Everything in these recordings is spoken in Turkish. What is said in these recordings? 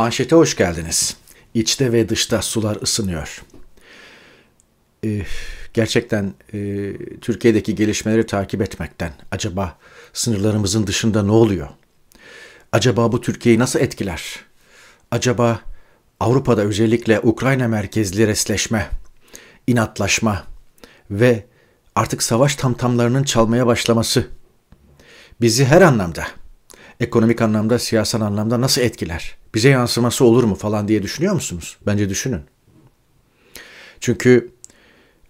Manşete hoş geldiniz. İçte ve dışta sular ısınıyor. Ee, gerçekten e, Türkiye'deki gelişmeleri takip etmekten acaba sınırlarımızın dışında ne oluyor? Acaba bu Türkiye'yi nasıl etkiler? Acaba Avrupa'da özellikle Ukrayna merkezli resleşme, inatlaşma ve artık savaş tamtamlarının çalmaya başlaması bizi her anlamda, ekonomik anlamda, siyasal anlamda nasıl etkiler? Bize yansıması olur mu falan diye düşünüyor musunuz? Bence düşünün. Çünkü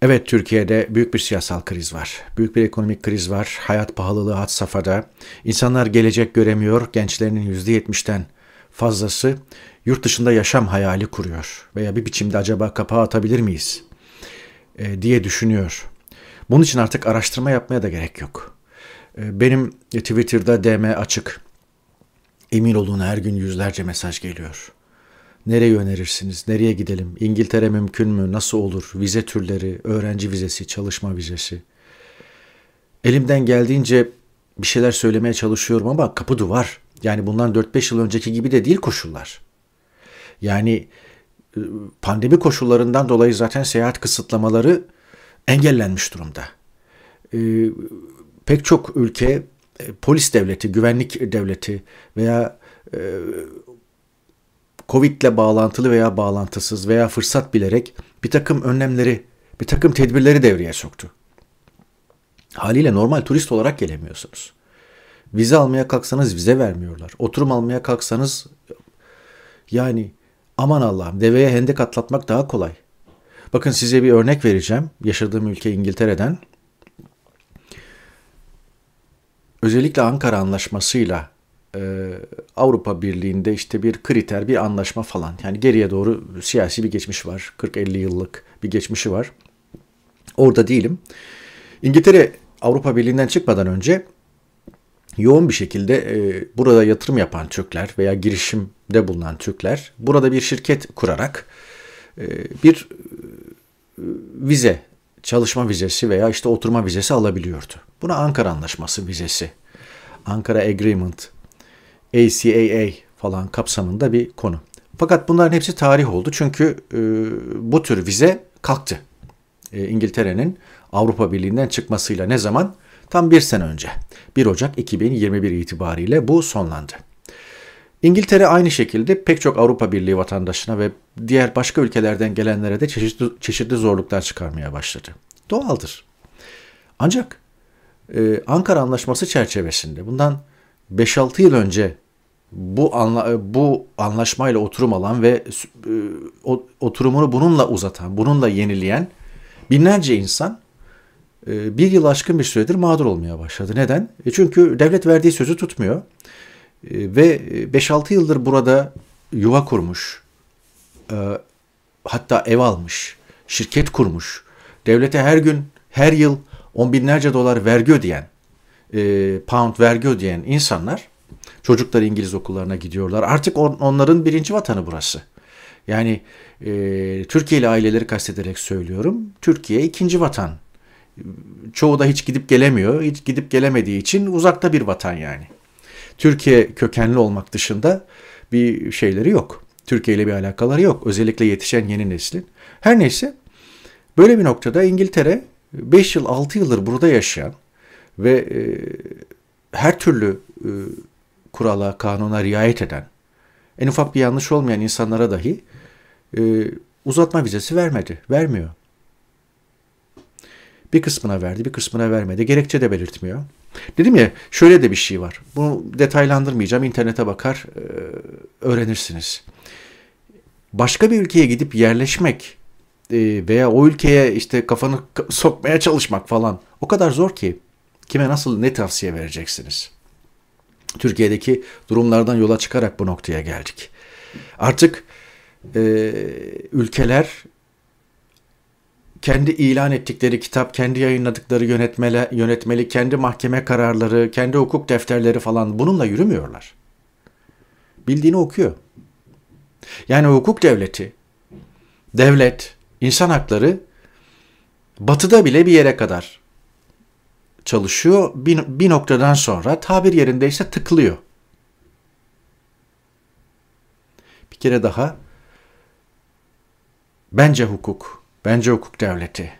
evet Türkiye'de büyük bir siyasal kriz var. Büyük bir ekonomik kriz var. Hayat pahalılığı had safhada. İnsanlar gelecek göremiyor. Gençlerinin %70'ten fazlası yurt dışında yaşam hayali kuruyor. Veya bir biçimde acaba kapağı atabilir miyiz? E, diye düşünüyor. Bunun için artık araştırma yapmaya da gerek yok. E, benim Twitter'da DM açık. Emin olun her gün yüzlerce mesaj geliyor. Nereye önerirsiniz? Nereye gidelim? İngiltere mümkün mü? Nasıl olur? Vize türleri, öğrenci vizesi, çalışma vizesi. Elimden geldiğince bir şeyler söylemeye çalışıyorum ama kapı duvar. Yani bundan 4-5 yıl önceki gibi de değil koşullar. Yani e, pandemi koşullarından dolayı zaten seyahat kısıtlamaları engellenmiş durumda. E, pek çok ülke polis devleti, güvenlik devleti veya Covid ile bağlantılı veya bağlantısız veya fırsat bilerek bir takım önlemleri, bir takım tedbirleri devreye soktu. Haliyle normal turist olarak gelemiyorsunuz. Vize almaya kalksanız vize vermiyorlar. Oturum almaya kalksanız yani aman Allah'ım deveye hendek atlatmak daha kolay. Bakın size bir örnek vereceğim. Yaşadığım ülke İngiltere'den. Özellikle Ankara Anlaşması'yla e, Avrupa Birliği'nde işte bir kriter, bir anlaşma falan. Yani geriye doğru siyasi bir geçmiş var. 40-50 yıllık bir geçmişi var. Orada değilim. İngiltere Avrupa Birliği'nden çıkmadan önce yoğun bir şekilde e, burada yatırım yapan Türkler veya girişimde bulunan Türkler burada bir şirket kurarak e, bir e, vize, çalışma vizesi veya işte oturma vizesi alabiliyordu. Buna Ankara Anlaşması vizesi, Ankara Agreement, ACAA falan kapsamında bir konu. Fakat bunların hepsi tarih oldu çünkü e, bu tür vize kalktı. E, İngiltere'nin Avrupa Birliği'nden çıkmasıyla ne zaman? Tam bir sene önce. 1 Ocak 2021 itibariyle bu sonlandı. İngiltere aynı şekilde pek çok Avrupa Birliği vatandaşına ve diğer başka ülkelerden gelenlere de çeşitli, çeşitli zorluklar çıkarmaya başladı. Doğaldır. Ancak e, Ankara Anlaşması çerçevesinde bundan 5-6 yıl önce bu anla, bu anlaşmayla oturum alan ve e, oturumunu bununla uzatan, bununla yenileyen binlerce insan e, bir yıl aşkın bir süredir mağdur olmaya başladı. Neden? E çünkü devlet verdiği sözü tutmuyor e, ve 5-6 yıldır burada yuva kurmuş, hatta ev almış, şirket kurmuş, devlete her gün, her yıl on binlerce dolar vergi ödeyen, pound vergi ödeyen insanlar Çocuklar İngiliz okullarına gidiyorlar. Artık on, onların birinci vatanı burası. Yani e, Türkiye'li aileleri kastederek söylüyorum. Türkiye ikinci vatan. Çoğu da hiç gidip gelemiyor. Hiç gidip gelemediği için uzakta bir vatan yani. Türkiye kökenli olmak dışında bir şeyleri yok. Türkiye ile bir alakaları yok. Özellikle yetişen yeni neslin. Her neyse böyle bir noktada İngiltere 5 yıl 6 yıldır burada yaşayan ve e, her türlü e, kurala, kanuna riayet eden, en ufak bir yanlış olmayan insanlara dahi e, uzatma vizesi vermedi, vermiyor. Bir kısmına verdi, bir kısmına vermedi. Gerekçe de belirtmiyor. Dedim ya şöyle de bir şey var. Bunu detaylandırmayacağım. İnternete bakar e, öğrenirsiniz. Başka bir ülkeye gidip yerleşmek e, veya o ülkeye işte kafanı sokmaya çalışmak falan o kadar zor ki kime nasıl ne tavsiye vereceksiniz? Türkiye'deki durumlardan yola çıkarak bu noktaya geldik. Artık e, ülkeler kendi ilan ettikleri kitap, kendi yayınladıkları yönetmeli, yönetmeli, kendi mahkeme kararları, kendi hukuk defterleri falan bununla yürümüyorlar. Bildiğini okuyor. Yani hukuk devleti, devlet, insan hakları batıda bile bir yere kadar çalışıyor. Bir, bir noktadan sonra tabir yerindeyse tıklıyor. kere daha bence hukuk, bence hukuk devleti,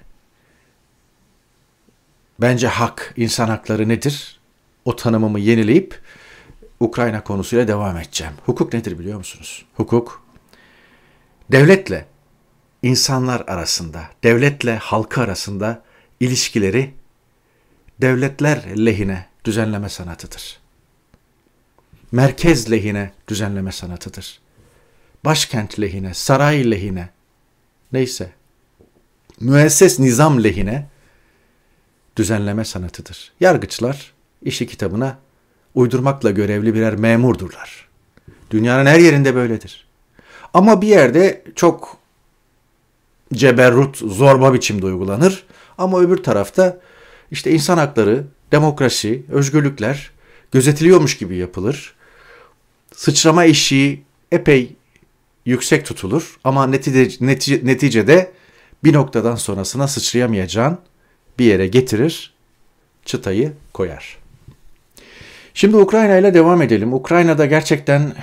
bence hak, insan hakları nedir? O tanımımı yenileyip Ukrayna konusuyla devam edeceğim. Hukuk nedir biliyor musunuz? Hukuk devletle insanlar arasında, devletle halkı arasında ilişkileri devletler lehine düzenleme sanatıdır. Merkez lehine düzenleme sanatıdır. Başkent lehine, saray lehine, neyse, müesses nizam lehine düzenleme sanatıdır. Yargıçlar işi kitabına uydurmakla görevli birer memurdurlar. Dünyanın her yerinde böyledir. Ama bir yerde çok ceberrut, zorba biçimde uygulanır. Ama öbür tarafta işte insan hakları, demokrasi, özgürlükler gözetiliyormuş gibi yapılır. Sıçrama eşiği epey yüksek tutulur ama netice, netice, neticede bir noktadan sonrasına sıçrayamayacağın bir yere getirir, çıtayı koyar. Şimdi Ukrayna ile devam edelim. Ukrayna'da gerçekten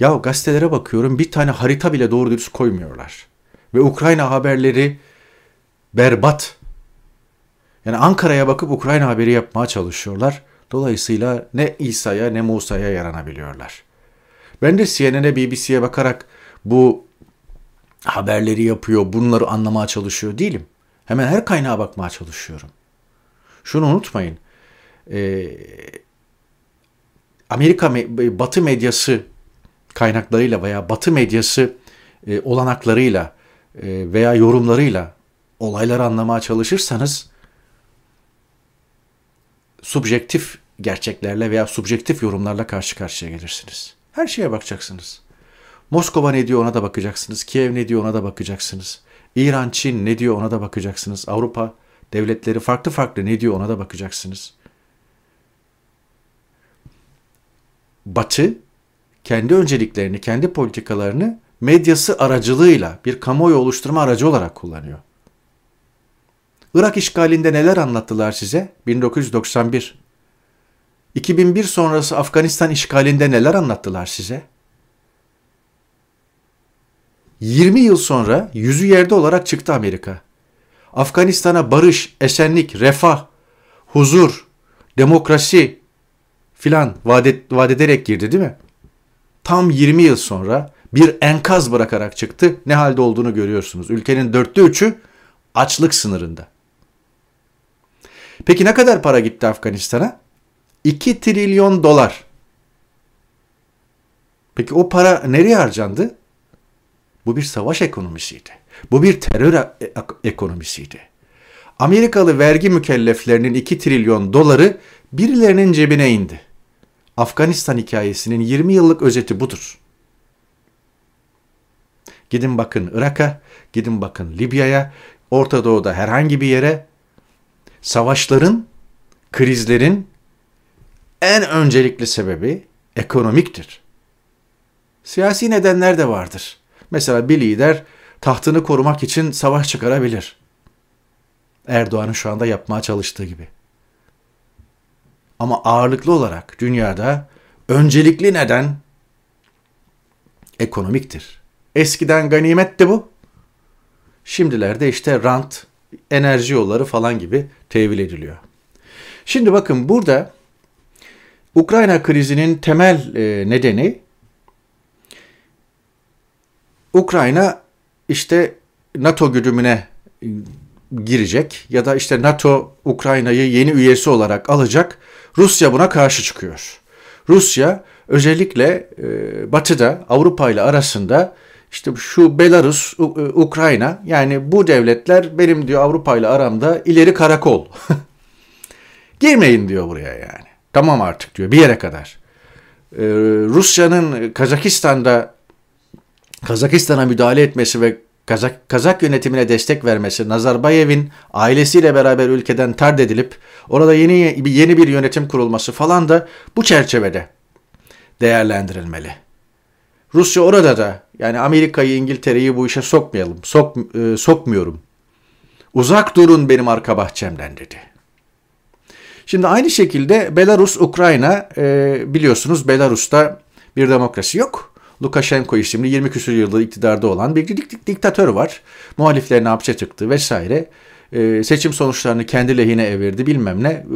ya gazetelere bakıyorum bir tane harita bile doğru dürüst koymuyorlar. Ve Ukrayna haberleri berbat. Yani Ankara'ya bakıp Ukrayna haberi yapmaya çalışıyorlar. Dolayısıyla ne İsa'ya ne Musa'ya yaranabiliyorlar. Ben de CNN'e BBC'ye bakarak bu haberleri yapıyor, bunları anlamaya çalışıyor değilim. Hemen her kaynağa bakmaya çalışıyorum. Şunu unutmayın. Ee, Amerika Batı medyası kaynaklarıyla veya Batı medyası e, olanaklarıyla e, veya yorumlarıyla olayları anlamaya çalışırsanız subjektif gerçeklerle veya subjektif yorumlarla karşı karşıya gelirsiniz. Her şeye bakacaksınız. Moskova ne diyor ona da bakacaksınız. Kiev ne diyor ona da bakacaksınız. İran, Çin ne diyor ona da bakacaksınız. Avrupa devletleri farklı farklı ne diyor ona da bakacaksınız. Batı kendi önceliklerini, kendi politikalarını medyası aracılığıyla bir kamuoyu oluşturma aracı olarak kullanıyor. Irak işgalinde neler anlattılar size? 1991. 2001 sonrası Afganistan işgalinde neler anlattılar size? 20 yıl sonra yüzü yerde olarak çıktı Amerika. Afganistan'a barış, esenlik, refah, huzur, demokrasi filan vaat, vaat ederek girdi değil mi? Tam 20 yıl sonra bir enkaz bırakarak çıktı. Ne halde olduğunu görüyorsunuz. Ülkenin dörtte üçü açlık sınırında. Peki ne kadar para gitti Afganistan'a? 2 trilyon dolar. Peki o para nereye harcandı? Bu bir savaş ekonomisiydi. Bu bir terör e, ekonomisiydi. Amerikalı vergi mükelleflerinin 2 trilyon doları birilerinin cebine indi. Afganistan hikayesinin 20 yıllık özeti budur. Gidin bakın Irak'a, gidin bakın Libya'ya, Orta Doğu'da herhangi bir yere savaşların, krizlerin en öncelikli sebebi ekonomiktir. Siyasi nedenler de vardır. Mesela bir lider tahtını korumak için savaş çıkarabilir. Erdoğan'ın şu anda yapmaya çalıştığı gibi. Ama ağırlıklı olarak dünyada öncelikli neden ekonomiktir. Eskiden ganimetti bu. Şimdilerde işte rant, enerji yolları falan gibi tevil ediliyor. Şimdi bakın burada Ukrayna krizinin temel e, nedeni Ukrayna işte NATO güdümüne girecek ya da işte NATO Ukrayna'yı yeni üyesi olarak alacak. Rusya buna karşı çıkıyor. Rusya özellikle e, Batı'da Avrupa ile arasında işte şu Belarus, e, Ukrayna yani bu devletler benim diyor Avrupa ile aramda ileri karakol. Girmeyin diyor buraya yani. Tamam artık diyor bir yere kadar. Ee, Rusya'nın Kazakistan'da Kazakistan'a müdahale etmesi ve Kazak, Kazak yönetimine destek vermesi, Nazarbayev'in ailesiyle beraber ülkeden tard edilip orada yeni yeni bir yönetim kurulması falan da bu çerçevede değerlendirilmeli. Rusya orada da yani Amerika'yı, İngiltere'yi bu işe sokmayalım, sok, e, sokmuyorum. Uzak durun benim arka bahçemden dedi. Şimdi aynı şekilde Belarus, Ukrayna e, biliyorsunuz Belarus'ta bir demokrasi yok. Lukashenko isimli 20 küsur yıldır iktidarda olan bir dik- diktatör var. Muhaliflerine hapse çıktı vesaire. Ee, seçim sonuçlarını kendi lehine evirdi bilmem ne.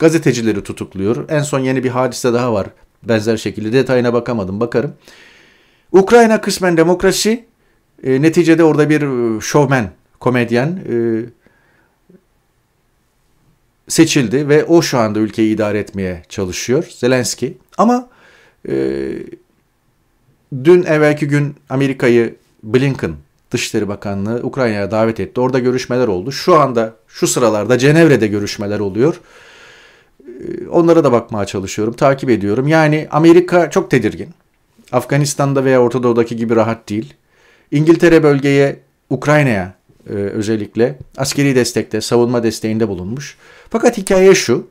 Gazetecileri tutukluyor. En son yeni bir hadise daha var. Benzer şekilde detayına bakamadım bakarım. Ukrayna kısmen demokrasi. E, neticede orada bir e, şovmen, komedyen e, seçildi ve o şu anda ülkeyi idare etmeye çalışıyor. Zelenski. Ama e, dün evvelki gün Amerika'yı Blinken Dışişleri Bakanlığı Ukrayna'ya davet etti. Orada görüşmeler oldu. Şu anda şu sıralarda Cenevre'de görüşmeler oluyor. E, onlara da bakmaya çalışıyorum, takip ediyorum. Yani Amerika çok tedirgin. Afganistan'da veya Orta Doğu'daki gibi rahat değil. İngiltere bölgeye, Ukrayna'ya e, özellikle askeri destekte, savunma desteğinde bulunmuş. Fakat hikaye şu.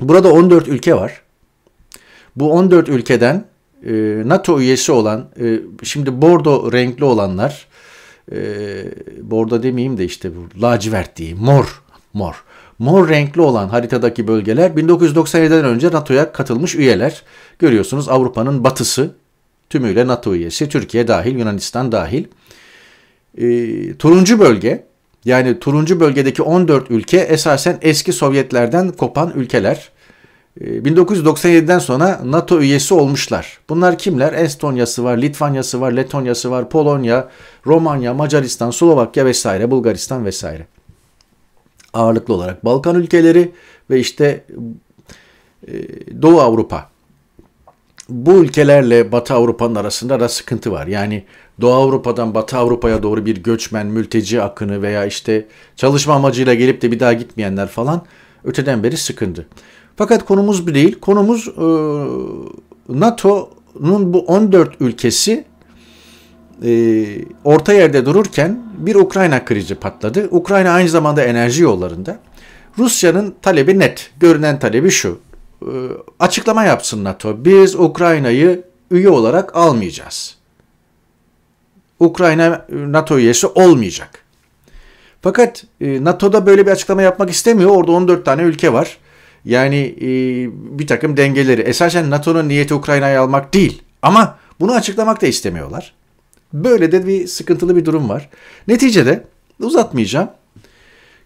Burada 14 ülke var. Bu 14 ülkeden e, NATO üyesi olan, e, şimdi bordo renkli olanlar, e, bordo demeyeyim de işte bu lacivert diyeyim, mor, mor. Mor renkli olan haritadaki bölgeler 1997'den önce NATO'ya katılmış üyeler. Görüyorsunuz Avrupa'nın batısı tümüyle NATO üyesi. Türkiye dahil, Yunanistan dahil. E, turuncu bölge yani turuncu bölgedeki 14 ülke esasen eski Sovyetlerden kopan ülkeler. 1997'den ee, sonra NATO üyesi olmuşlar. Bunlar kimler? Estonya'sı var, Litvanya'sı var, Letonya'sı var, Polonya, Romanya, Macaristan, Slovakya vesaire, Bulgaristan vesaire. Ağırlıklı olarak Balkan ülkeleri ve işte e, Doğu Avrupa. Bu ülkelerle Batı Avrupa'nın arasında da sıkıntı var. Yani Doğu Avrupa'dan Batı Avrupa'ya doğru bir göçmen, mülteci akını veya işte çalışma amacıyla gelip de bir daha gitmeyenler falan öteden beri sıkıntı. Fakat konumuz bu değil. Konumuz e, NATO'nun bu 14 ülkesi e, orta yerde dururken bir Ukrayna krizi patladı. Ukrayna aynı zamanda enerji yollarında. Rusya'nın talebi net. Görünen talebi şu. E, açıklama yapsın NATO. Biz Ukrayna'yı üye olarak almayacağız. Ukrayna NATO üyesi olmayacak. Fakat e, NATO'da böyle bir açıklama yapmak istemiyor. Orada 14 tane ülke var. Yani e, bir takım dengeleri. Esasen NATO'nun niyeti Ukrayna'yı almak değil. Ama bunu açıklamak da istemiyorlar. Böyle de bir sıkıntılı bir durum var. Neticede uzatmayacağım.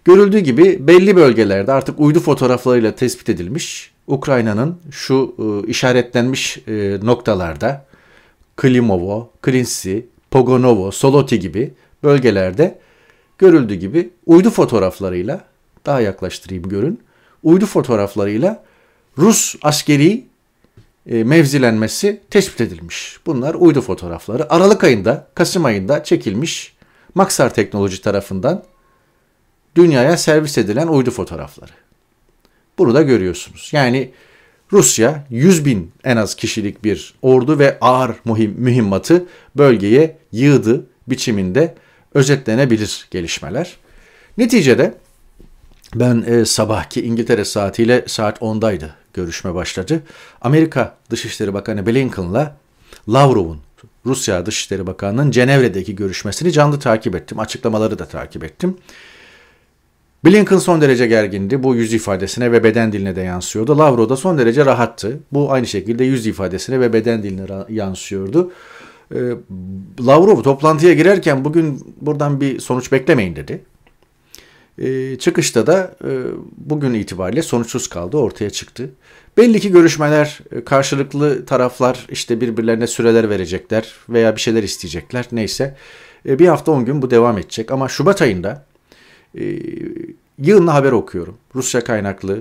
Görüldüğü gibi belli bölgelerde artık uydu fotoğraflarıyla tespit edilmiş Ukrayna'nın şu e, işaretlenmiş e, noktalarda Klimovo, Krinsi, Pogonovo, Soloti gibi bölgelerde görüldüğü gibi uydu fotoğraflarıyla daha yaklaştırayım görün. Uydu fotoğraflarıyla Rus askeri e, mevzilenmesi tespit edilmiş. Bunlar uydu fotoğrafları. Aralık ayında, Kasım ayında çekilmiş Maxar Teknoloji tarafından dünyaya servis edilen uydu fotoğrafları. Bunu da görüyorsunuz. Yani Rusya 100 bin en az kişilik bir ordu ve ağır mühim, mühimmatı bölgeye yığdı biçiminde özetlenebilir gelişmeler. Neticede ben e, sabahki İngiltere saatiyle saat 10'daydı görüşme başladı. Amerika Dışişleri Bakanı Blinken'la Lavrov'un Rusya Dışişleri Bakanı'nın Cenevre'deki görüşmesini canlı takip ettim. Açıklamaları da takip ettim. Blinken son derece gergindi. Bu yüz ifadesine ve beden diline de yansıyordu. Lavrov da son derece rahattı. Bu aynı şekilde yüz ifadesine ve beden diline yansıyordu. Ee, Lavrov toplantıya girerken bugün buradan bir sonuç beklemeyin dedi. Ee, çıkışta da e, bugün itibariyle sonuçsuz kaldı ortaya çıktı. Belli ki görüşmeler e, karşılıklı taraflar işte birbirlerine süreler verecekler veya bir şeyler isteyecekler neyse. E, bir hafta on gün bu devam edecek ama Şubat ayında yığınla haber okuyorum. Rusya kaynaklı,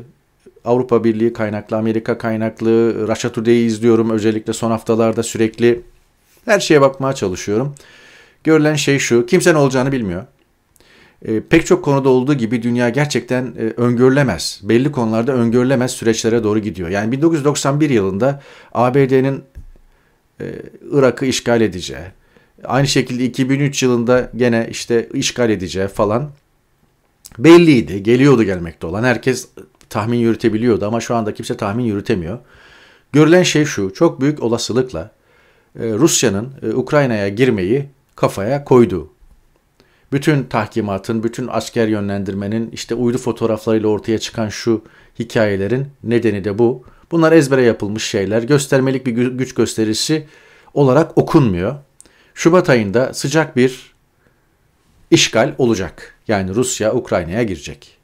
Avrupa Birliği kaynaklı, Amerika kaynaklı, Russia Today'i izliyorum. Özellikle son haftalarda sürekli her şeye bakmaya çalışıyorum. Görülen şey şu, kimse ne olacağını bilmiyor. E, pek çok konuda olduğu gibi dünya gerçekten e, öngörülemez, belli konularda öngörülemez süreçlere doğru gidiyor. Yani 1991 yılında ABD'nin e, Irak'ı işgal edeceği, aynı şekilde 2003 yılında gene işte işgal edeceği falan belliydi. Geliyordu gelmekte olan. Herkes tahmin yürütebiliyordu ama şu anda kimse tahmin yürütemiyor. Görülen şey şu. Çok büyük olasılıkla e, Rusya'nın e, Ukrayna'ya girmeyi kafaya koydu. Bütün tahkimatın, bütün asker yönlendirmenin, işte uydu fotoğraflarıyla ortaya çıkan şu hikayelerin nedeni de bu. Bunlar ezbere yapılmış şeyler. Göstermelik bir güç gösterisi olarak okunmuyor. Şubat ayında sıcak bir işgal olacak. Yani Rusya Ukrayna'ya girecek.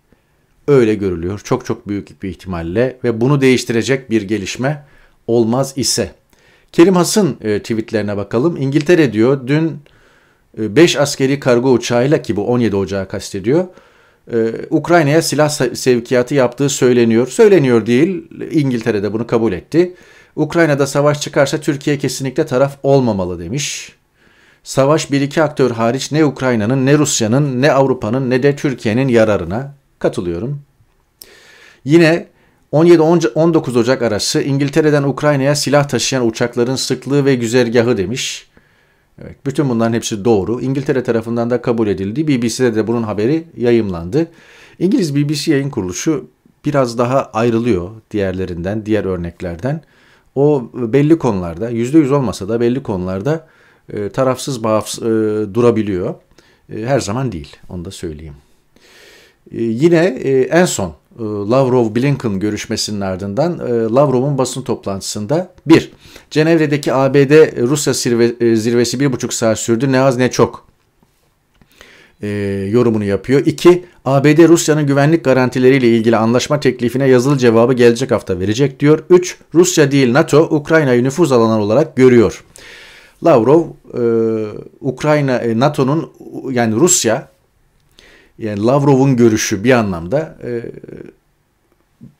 Öyle görülüyor çok çok büyük bir ihtimalle ve bunu değiştirecek bir gelişme olmaz ise. Kerim Has'ın e, tweetlerine bakalım. İngiltere diyor dün 5 e, askeri kargo uçağıyla ki bu 17 Ocağı kastediyor. E, Ukrayna'ya silah sevkiyatı yaptığı söyleniyor. Söyleniyor değil İngiltere de bunu kabul etti. Ukrayna'da savaş çıkarsa Türkiye kesinlikle taraf olmamalı demiş. Savaş bir iki aktör hariç ne Ukrayna'nın ne Rusya'nın ne Avrupa'nın ne de Türkiye'nin yararına katılıyorum. Yine 17-19 Ocak arası İngiltere'den Ukrayna'ya silah taşıyan uçakların sıklığı ve güzergahı demiş. Evet, bütün bunların hepsi doğru. İngiltere tarafından da kabul edildi. BBC'de de bunun haberi yayımlandı. İngiliz BBC yayın kuruluşu biraz daha ayrılıyor diğerlerinden, diğer örneklerden. O belli konularda, %100 olmasa da belli konularda e, tarafsız bağımsız e, durabiliyor. E, her zaman değil, onu da söyleyeyim. E, yine e, en son Lavrov-Blinken görüşmesinin ardından e, Lavrov'un basın toplantısında bir, Cenevre'deki ABD-Rusya zirve, zirvesi bir buçuk saat sürdü ne az ne çok e, yorumunu yapıyor. İki, ABD Rusya'nın güvenlik garantileriyle ilgili anlaşma teklifine yazılı cevabı gelecek hafta verecek diyor. Üç, Rusya değil NATO Ukrayna'yı nüfuz alanı olarak görüyor. Lavrov, e, Ukrayna, e, NATO'nun yani Rusya yani Lavrov'un görüşü bir anlamda e,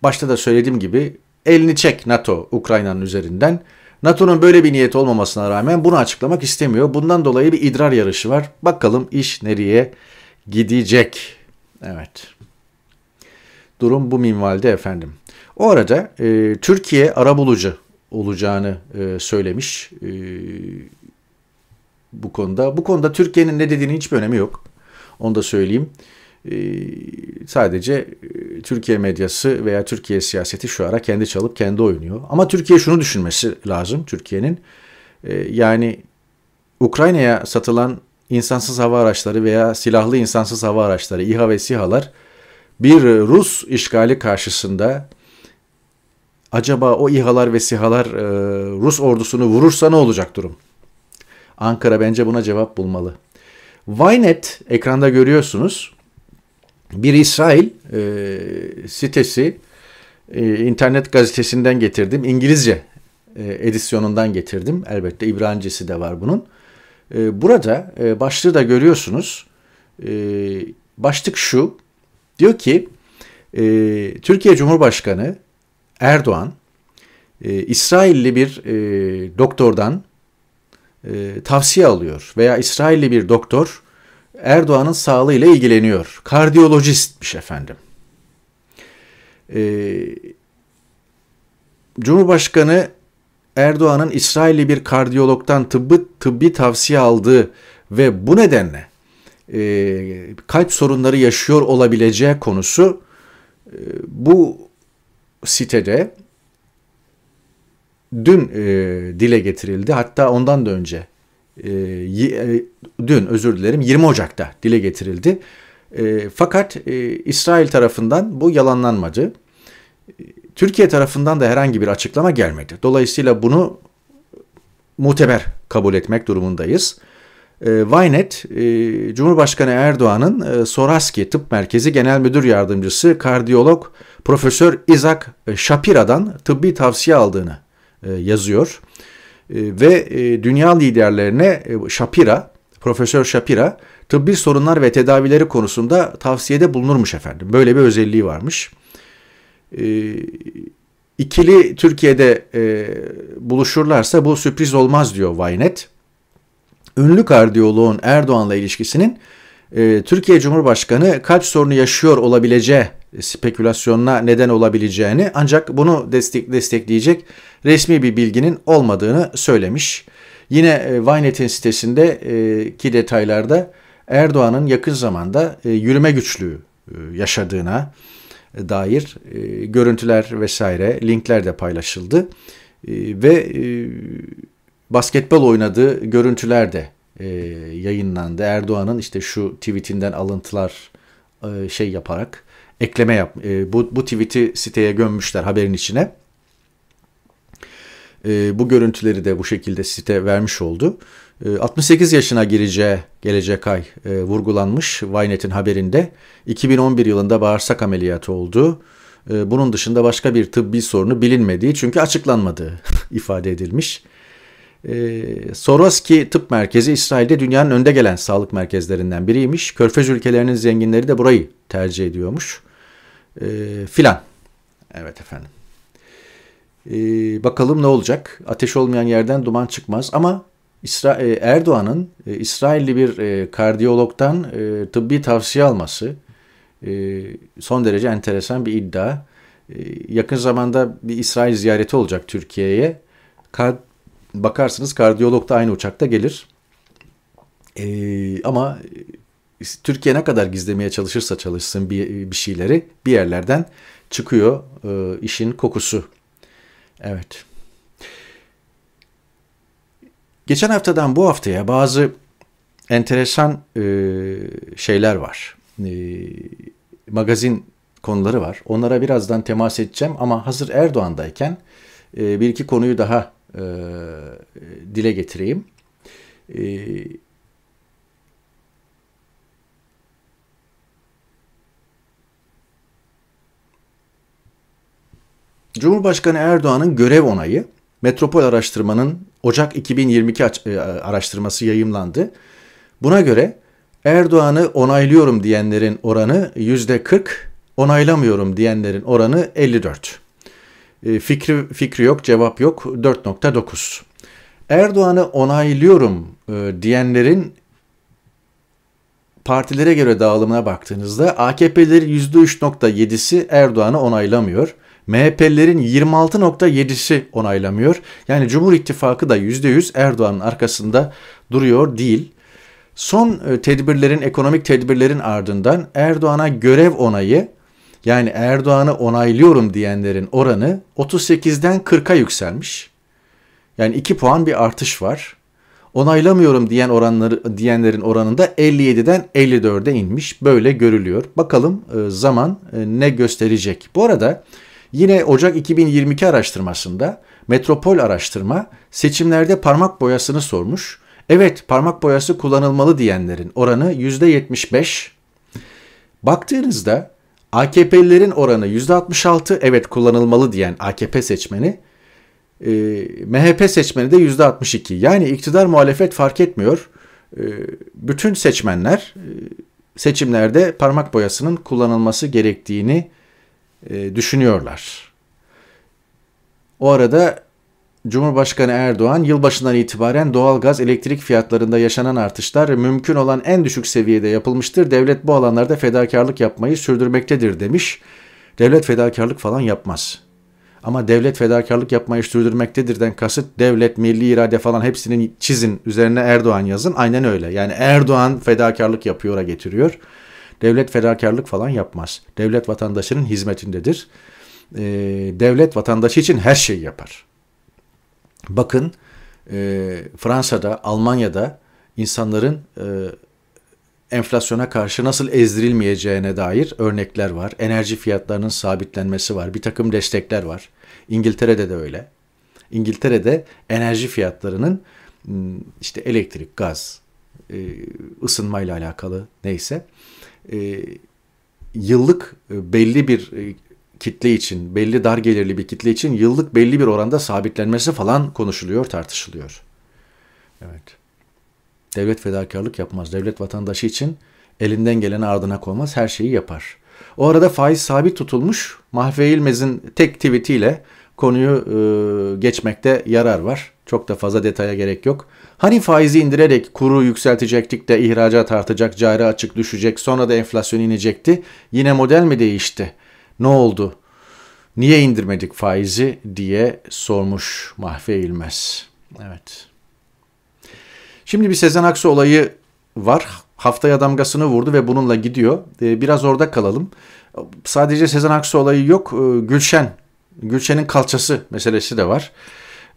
başta da söylediğim gibi elini çek NATO Ukrayna'nın üzerinden. NATO'nun böyle bir niyeti olmamasına rağmen bunu açıklamak istemiyor. Bundan dolayı bir idrar yarışı var. Bakalım iş nereye gidecek. Evet. Durum bu minvalde efendim. O arada e, Türkiye arabulucu olacağını e, söylemiş e, bu konuda. Bu konuda Türkiye'nin ne dediğinin hiçbir önemi yok. Onu da söyleyeyim. Ee, sadece e, Türkiye medyası veya Türkiye siyaseti şu ara kendi çalıp kendi oynuyor. Ama Türkiye şunu düşünmesi lazım Türkiye'nin. E, yani Ukrayna'ya satılan insansız hava araçları veya silahlı insansız hava araçları İHA ve SİHA'lar bir Rus işgali karşısında acaba o İHA'lar ve SİHA'lar e, Rus ordusunu vurursa ne olacak durum? Ankara bence buna cevap bulmalı. Ynet ekranda görüyorsunuz. Bir İsrail e, sitesi e, internet gazetesinden getirdim. İngilizce e, edisyonundan getirdim. Elbette İbranicesi de var bunun. E, burada e, başlığı da görüyorsunuz. E, başlık şu. Diyor ki e, Türkiye Cumhurbaşkanı Erdoğan e, İsrailli bir e, doktordan e, tavsiye alıyor veya İsrailli bir doktor Erdoğan'ın sağlığıyla ilgileniyor. Kardiyolojistmiş efendim. Ee, Cumhurbaşkanı Erdoğan'ın İsrailli bir kardiyologdan tıbbi, tıbbi tavsiye aldığı ve bu nedenle e, kalp sorunları yaşıyor olabileceği konusu e, bu sitede dün e, dile getirildi. Hatta ondan da önce e, e, dün özür dilerim 20 Ocak'ta dile getirildi. E, fakat e, İsrail tarafından bu yalanlanmadı. Türkiye tarafından da herhangi bir açıklama gelmedi. Dolayısıyla bunu muteber kabul etmek durumundayız. E, Ynet, e, Cumhurbaşkanı Erdoğan'ın e, Soraski Tıp Merkezi Genel Müdür Yardımcısı kardiyolog Profesör Isaac Shapira'dan tıbbi tavsiye aldığını e, yazıyor. E, ve e, dünya liderlerine Shapira, Profesör Shapira tıbbi sorunlar ve tedavileri konusunda tavsiyede bulunurmuş efendim. Böyle bir özelliği varmış. İkili Türkiye'de buluşurlarsa bu sürpriz olmaz diyor Ynet. Ünlü kardiyoloğun Erdoğan'la ilişkisinin Türkiye Cumhurbaşkanı kalp sorunu yaşıyor olabileceği spekülasyonuna neden olabileceğini ancak bunu destek, destekleyecek resmi bir bilginin olmadığını söylemiş. Yine e, Vynet'in sitesindeki detaylarda Erdoğan'ın yakın zamanda e, yürüme güçlüğü e, yaşadığına dair görüntüler vesaire linkler de paylaşıldı. Ve basketbol oynadığı görüntüler de yayınlandı. Erdoğan'ın işte şu tweetinden alıntılar şey yaparak ekleme yap. Bu, bu tweet'i siteye gömmüşler haberin içine. e, bu görüntüleri de bu şekilde site vermiş oldu. 68 yaşına gireceği gelecek ay vurgulanmış Vynet'in haberinde. 2011 yılında bağırsak ameliyatı oldu. Bunun dışında başka bir tıbbi sorunu bilinmediği çünkü açıklanmadığı ifade edilmiş. Ee, Soroski Tıp Merkezi İsrail'de dünyanın önde gelen sağlık merkezlerinden biriymiş. Körfez ülkelerinin zenginleri de burayı tercih ediyormuş. Ee, filan. Evet efendim. Ee, bakalım ne olacak? Ateş olmayan yerden duman çıkmaz ama İsra e, Erdoğan'ın e, İsrailli bir e, kardiyologdan e, tıbbi tavsiye alması e, son derece enteresan bir iddia. E, yakın zamanda bir İsrail ziyareti olacak Türkiye'ye. Kard bakarsınız kardiyolog da aynı uçakta gelir. Ee, ama Türkiye ne kadar gizlemeye çalışırsa çalışsın bir, bir şeyleri bir yerlerden çıkıyor e, işin kokusu. Evet. Geçen haftadan bu haftaya bazı enteresan e, şeyler var. E, magazin konuları var. Onlara birazdan temas edeceğim ama hazır Erdoğan'dayken e, bir iki konuyu daha e, dile getireyim. E, Cumhurbaşkanı Erdoğan'ın görev onayı Metropol Araştırma'nın Ocak 2022 e, araştırması yayımlandı. Buna göre Erdoğan'ı onaylıyorum diyenlerin oranı %40, onaylamıyorum diyenlerin oranı 54. E, fikri, fikri yok, cevap yok 4.9. Erdoğan'ı onaylıyorum e, diyenlerin partilere göre dağılımına baktığınızda AKP'lerin %3.7'si Erdoğan'ı onaylamıyor. MHP'lilerin 26.7'si onaylamıyor. Yani Cumhur İttifakı da %100 Erdoğan'ın arkasında duruyor değil. Son e, tedbirlerin, ekonomik tedbirlerin ardından Erdoğan'a görev onayı yani Erdoğan'ı onaylıyorum diyenlerin oranı 38'den 40'a yükselmiş. Yani 2 puan bir artış var. Onaylamıyorum diyen oranları diyenlerin oranında 57'den 54'e inmiş. Böyle görülüyor. Bakalım e, zaman e, ne gösterecek. Bu arada yine Ocak 2022 araştırmasında Metropol araştırma seçimlerde parmak boyasını sormuş. Evet parmak boyası kullanılmalı diyenlerin oranı %75. Baktığınızda AKP'lilerin oranı %66 evet kullanılmalı diyen AKP seçmeni, e, MHP seçmeni de %62. Yani iktidar muhalefet fark etmiyor. E, bütün seçmenler e, seçimlerde parmak boyasının kullanılması gerektiğini e, düşünüyorlar. O arada Cumhurbaşkanı Erdoğan yılbaşından itibaren doğalgaz elektrik fiyatlarında yaşanan artışlar mümkün olan en düşük seviyede yapılmıştır. Devlet bu alanlarda fedakarlık yapmayı sürdürmektedir demiş. Devlet fedakarlık falan yapmaz. Ama devlet fedakarlık yapmayı sürdürmektedirden kasıt devlet, milli irade falan hepsinin çizin üzerine Erdoğan yazın. Aynen öyle. Yani Erdoğan fedakarlık yapıyora getiriyor. Devlet fedakarlık falan yapmaz. Devlet vatandaşının hizmetindedir. Ee, devlet vatandaşı için her şeyi yapar. Bakın e, Fransa'da, Almanya'da insanların e, enflasyona karşı nasıl ezdirilmeyeceğine dair örnekler var. Enerji fiyatlarının sabitlenmesi var. Bir takım destekler var. İngiltere'de de öyle. İngiltere'de enerji fiyatlarının işte elektrik, gaz, e, ısınmayla alakalı neyse e, yıllık e, belli bir kitle için, belli dar gelirli bir kitle için yıllık belli bir oranda sabitlenmesi falan konuşuluyor, tartışılıyor. Evet. Devlet fedakarlık yapmaz. Devlet vatandaşı için elinden geleni ardına koymaz, her şeyi yapar. O arada faiz sabit tutulmuş. Mahve İlmez'in tek tweetiyle konuyu e, geçmekte yarar var. Çok da fazla detaya gerek yok. Hani faizi indirerek kuru yükseltecektik de ihracat artacak, cari açık düşecek, sonra da enflasyon inecekti. Yine model mi değişti? ne oldu? Niye indirmedik faizi diye sormuş Mahve İlmez. Evet. Şimdi bir Sezen Aksu olayı var. Haftaya damgasını vurdu ve bununla gidiyor. Ee, biraz orada kalalım. Sadece Sezen Aksu olayı yok. Ee, Gülşen, Gülşen'in kalçası meselesi de var.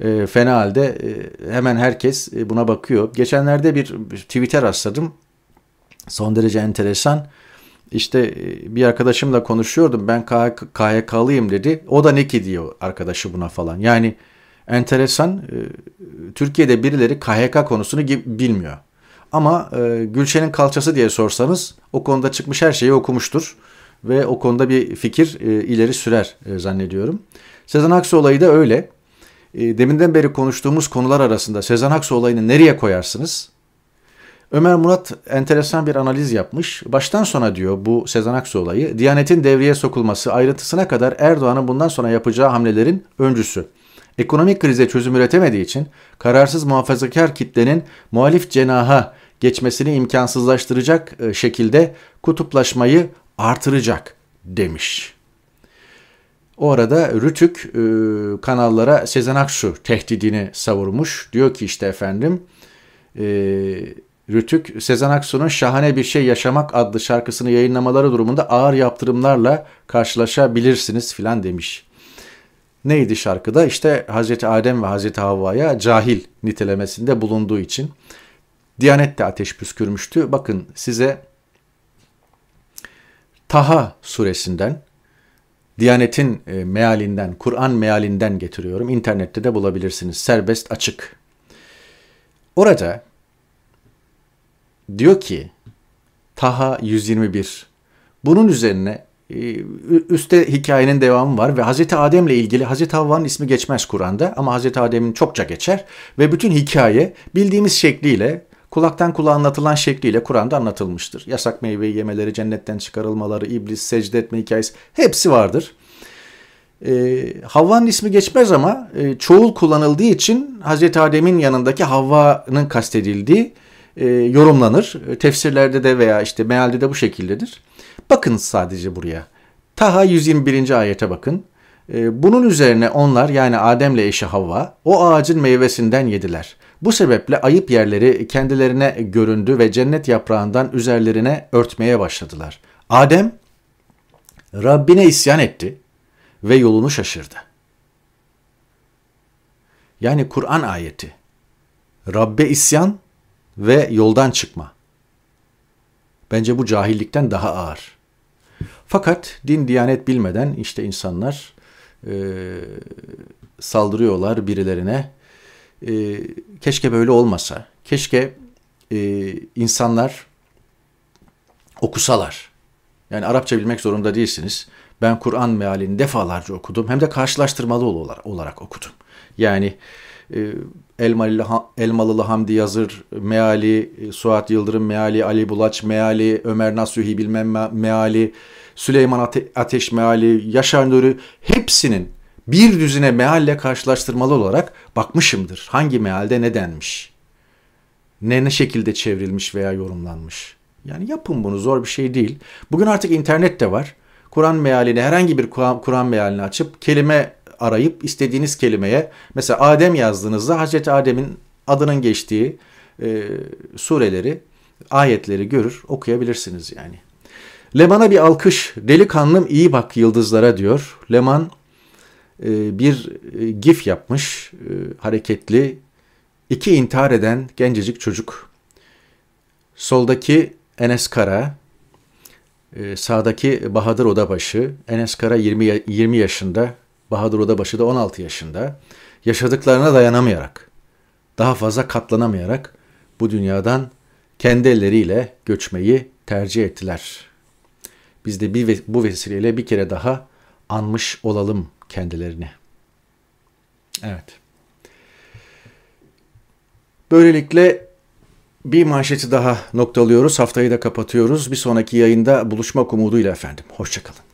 Ee, fena halde e, hemen herkes e, buna bakıyor. Geçenlerde bir Twitter rastladım. Son derece enteresan. İşte e, bir arkadaşımla konuşuyordum ben KYK'lıyım dedi. O da ne ki diyor arkadaşı buna falan. Yani Enteresan. E, Türkiye'de birileri KHK konusunu bilmiyor. Ama e, Gülşen'in kalçası diye sorsanız o konuda çıkmış her şeyi okumuştur. Ve o konuda bir fikir e, ileri sürer e, zannediyorum. Sezen Aksu olayı da öyle. E, deminden beri konuştuğumuz konular arasında Sezen Aksu olayını nereye koyarsınız? Ömer Murat enteresan bir analiz yapmış. Baştan sona diyor bu Sezen Aksu olayı, Diyanet'in devreye sokulması ayrıntısına kadar Erdoğan'ın bundan sonra yapacağı hamlelerin öncüsü. Ekonomik krize çözüm üretemediği için kararsız muhafazakar kitlenin muhalif cenaha geçmesini imkansızlaştıracak e, şekilde kutuplaşmayı artıracak demiş. O arada Rütük e, kanallara Sezen Aksu tehdidini savurmuş. Diyor ki işte efendim e, Rütük Sezen Aksu'nun Şahane Bir Şey Yaşamak adlı şarkısını yayınlamaları durumunda ağır yaptırımlarla karşılaşabilirsiniz filan demiş. Neydi şarkıda? İşte Hazreti Adem ve Hazreti Havva'ya cahil nitelemesinde bulunduğu için. Diyanet de ateş püskürmüştü. Bakın size Taha suresinden Diyanet'in e, mealinden, Kur'an mealinden getiriyorum. İnternette de bulabilirsiniz. Serbest açık. Orada diyor ki Taha 121 bunun üzerine e, üstte hikayenin devamı var ve Hazreti Adem'le ilgili Hazreti Havva'nın ismi geçmez Kur'an'da ama Hazreti Adem'in çokça geçer ve bütün hikaye bildiğimiz şekliyle kulaktan kulağa anlatılan şekliyle Kur'an'da anlatılmıştır. Yasak meyveyi yemeleri, cennetten çıkarılmaları, iblis secde etme hikayesi hepsi vardır. E, Havva'nın ismi geçmez ama e, çoğul kullanıldığı için Hazreti Adem'in yanındaki Havva'nın kastedildiği e, yorumlanır. Tefsirlerde de veya işte mealde de bu şekildedir. Bakın sadece buraya. Taha 121. ayete bakın. E, bunun üzerine onlar yani Adem'le eşi Havva o ağacın meyvesinden yediler. Bu sebeple ayıp yerleri kendilerine göründü ve cennet yaprağından üzerlerine örtmeye başladılar. Adem Rabbine isyan etti ve yolunu şaşırdı. Yani Kur'an ayeti. Rabbe isyan ve yoldan çıkma. Bence bu cahillikten daha ağır. Fakat din diyanet bilmeden işte insanlar e, saldırıyorlar birilerine. E, keşke böyle olmasa. Keşke e, insanlar okusalar. Yani Arapça bilmek zorunda değilsiniz. Ben Kur'an mealini defalarca okudum. Hem de karşılaştırmalı olarak, olarak okudum. Yani e, Elmalı, Elmalılı Hamdi Yazır meali, e, Suat Yıldırım meali, Ali Bulaç meali, Ömer Nasuhi bilmem meali, Süleyman Ate Ateş meali, Yaşar Nuri hepsinin bir düzine mealle karşılaştırmalı olarak bakmışımdır. Hangi mealde ne denmiş? Ne ne şekilde çevrilmiş veya yorumlanmış? Yani yapın bunu zor bir şey değil. Bugün artık internet de var. Kur'an mealini herhangi bir Kur'an mealini açıp kelime arayıp istediğiniz kelimeye mesela Adem yazdığınızda Hazreti Adem'in adının geçtiği e, sureleri, ayetleri görür, okuyabilirsiniz yani. Leman'a bir alkış. Delikanlım iyi bak yıldızlara diyor. Leman bir e, gif yapmış, e, hareketli. İki intihar eden gencecik çocuk. Soldaki Enes Kara, e, sağdaki Bahadır Odabaşı. Enes Kara 20, 20 yaşında, Bahadır Odabaşı da 16 yaşında yaşadıklarına dayanamayarak, daha fazla katlanamayarak bu dünyadan kendi elleriyle göçmeyi tercih ettiler. Biz de bir, bu vesileyle bir kere daha anmış olalım kendilerini. Evet. Böylelikle bir manşeti daha noktalıyoruz. Haftayı da kapatıyoruz. Bir sonraki yayında buluşmak umuduyla efendim. Hoşçakalın.